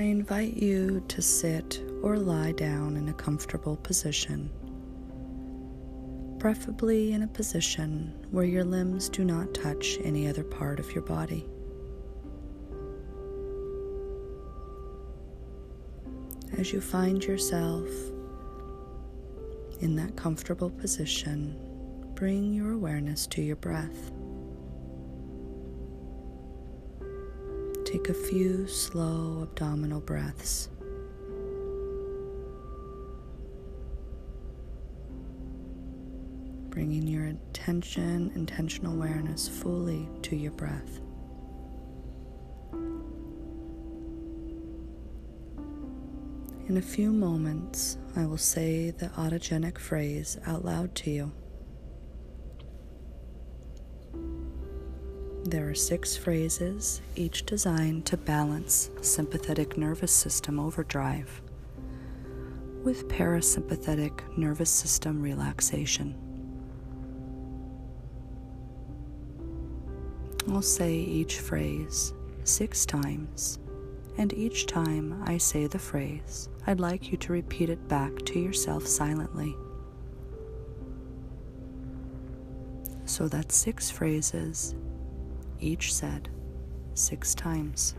I invite you to sit or lie down in a comfortable position, preferably in a position where your limbs do not touch any other part of your body. As you find yourself in that comfortable position, bring your awareness to your breath. Take a few slow abdominal breaths. Bringing your attention, intentional awareness fully to your breath. In a few moments, I will say the autogenic phrase out loud to you. There are six phrases, each designed to balance sympathetic nervous system overdrive with parasympathetic nervous system relaxation. I'll say each phrase six times, and each time I say the phrase, I'd like you to repeat it back to yourself silently. So that's six phrases each said six times.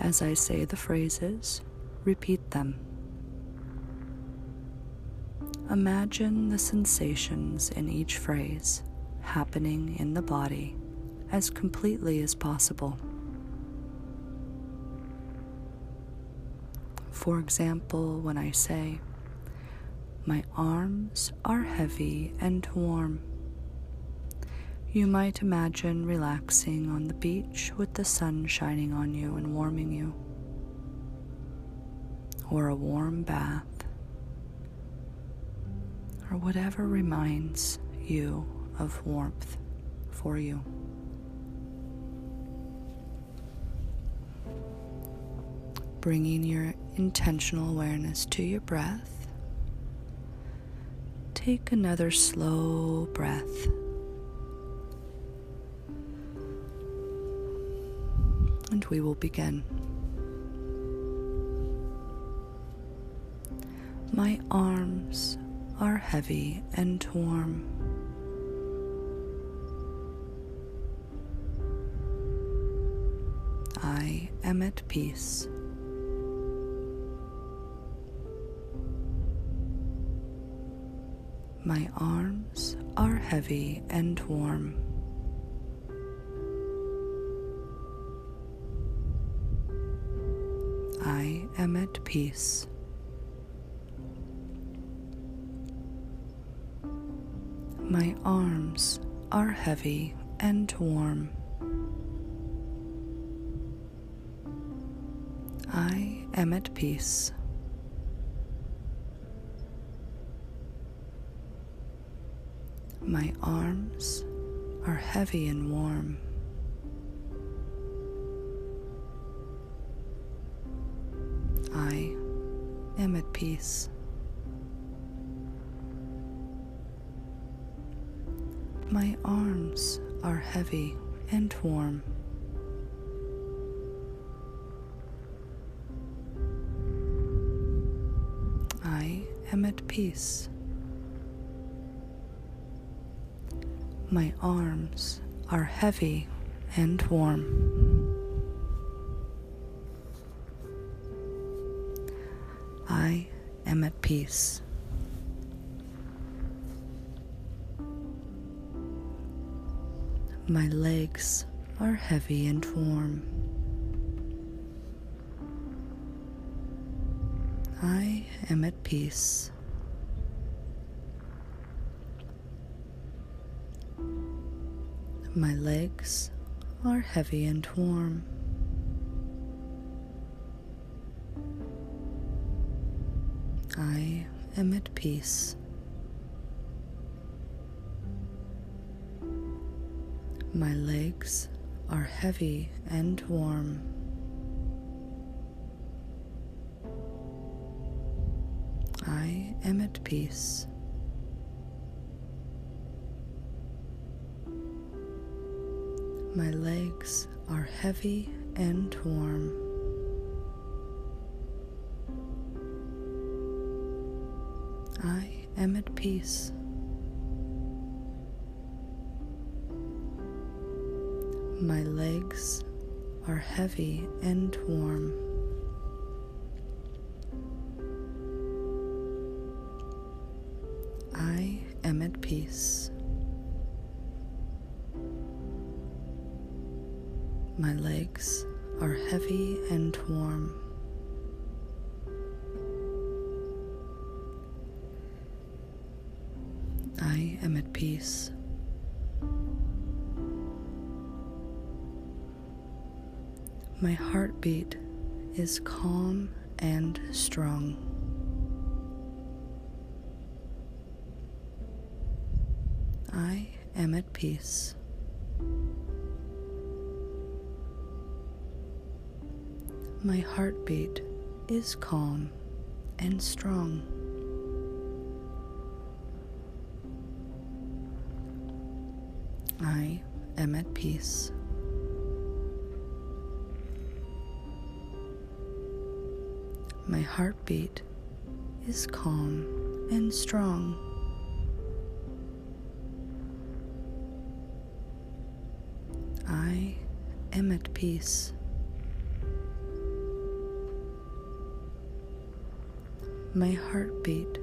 As I say the phrases, repeat them. Imagine the sensations in each phrase happening in the body as completely as possible. For example, when I say, my arms are heavy and warm. You might imagine relaxing on the beach with the sun shining on you and warming you, or a warm bath, or whatever reminds you of warmth for you. Bringing your intentional awareness to your breath take another slow breath. And we will begin. My arms are heavy and warm. I am at peace. My arms are heavy and warm. I am at peace. My arms are heavy and warm. I am at peace. My arms are heavy and warm. I am at peace. My arms are heavy and warm. I am at peace. My arms are heavy and warm. I am at peace. My legs are heavy and warm. I am at peace. My legs are heavy and warm. I am at peace. My legs are heavy and warm. I am at peace. My legs are heavy and warm. I am at peace. My legs are heavy and warm. Heavy and warm. I am at peace. My heartbeat is calm and strong. I am at peace. My heartbeat is calm and strong. I am at peace. My heartbeat is calm and strong. I am at peace. My heartbeat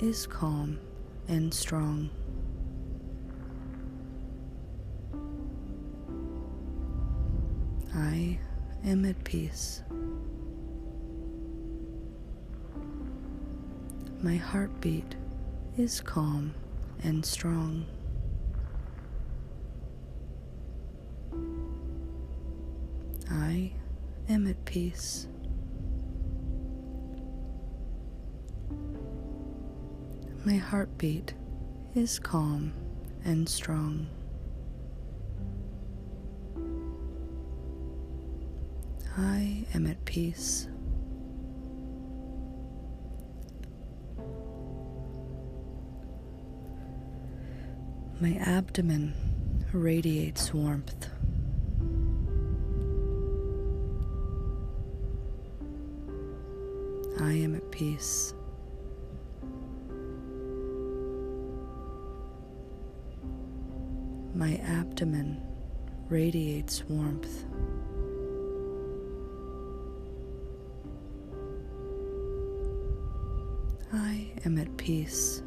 is calm and strong. I am at peace. My heartbeat is calm and strong. I am at peace. My heartbeat is calm and strong. I am at peace. My abdomen radiates warmth. I am at peace. My abdomen radiates warmth. I am at peace.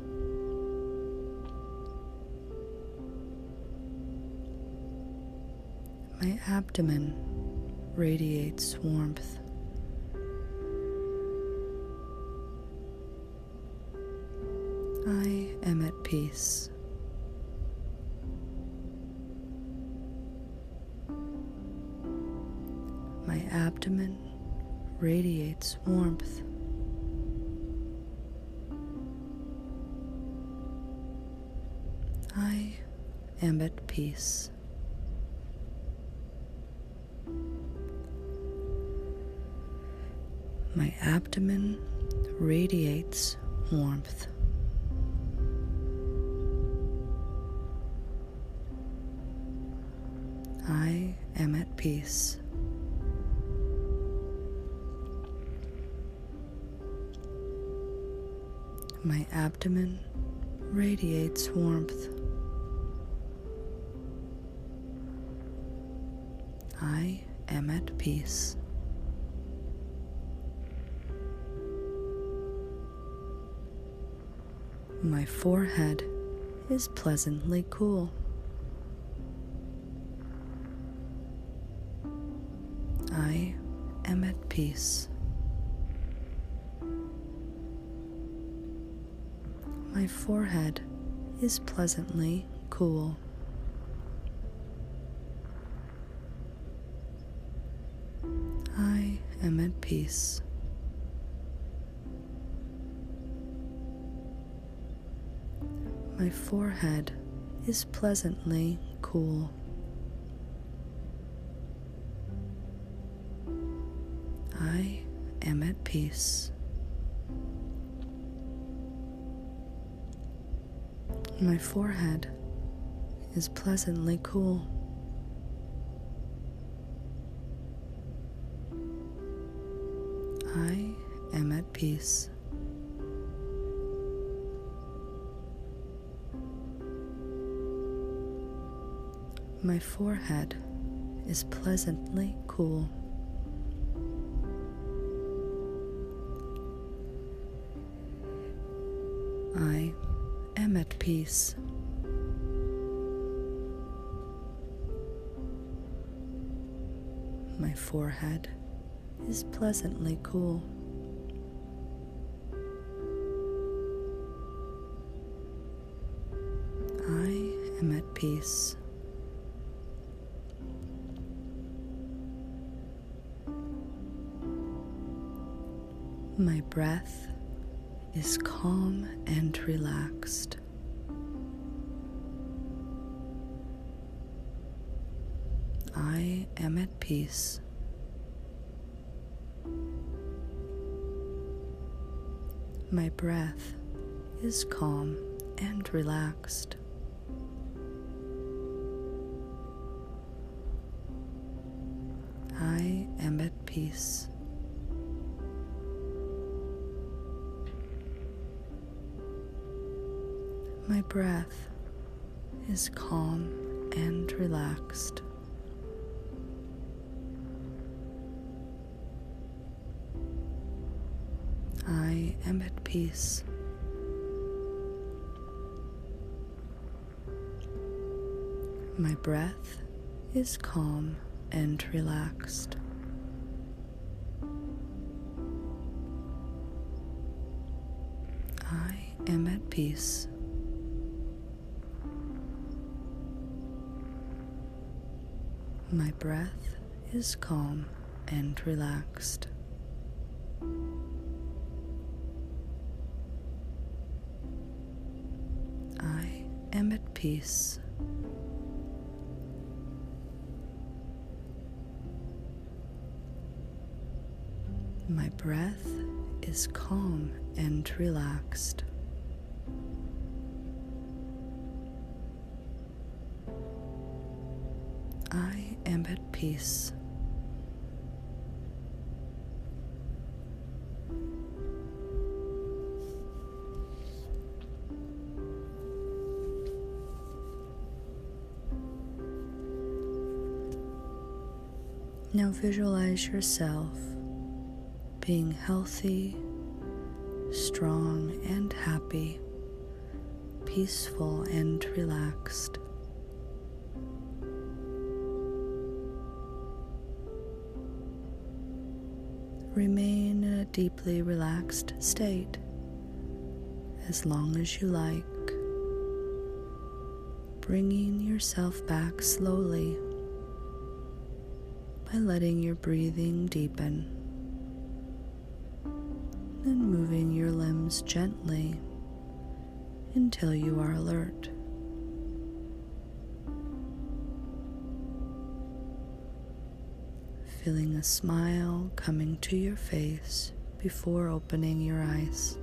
My abdomen radiates warmth. I am at peace. Abdomen radiates warmth. I am at peace. My abdomen radiates warmth. I am at peace. My abdomen radiates warmth. I am at peace. My forehead is pleasantly cool. I am at peace. Forehead is pleasantly cool. I am at peace. My forehead is pleasantly cool. I am at peace. My forehead is pleasantly cool. I am at peace. My forehead is pleasantly cool. I am at peace. My forehead is pleasantly cool. I am at peace. My breath is calm and relaxed. I am at peace. My breath is calm and relaxed. I am at peace. My breath is calm and relaxed. I am at peace. My breath is calm and relaxed. I am at peace. My breath is calm and relaxed. I am at peace. My breath is calm and relaxed. Am at peace. Now visualize yourself being healthy, strong, and happy, peaceful and relaxed. Remain in a deeply relaxed state as long as you like, bringing yourself back slowly by letting your breathing deepen and moving your limbs gently until you are alert. Feeling a smile coming to your face before opening your eyes.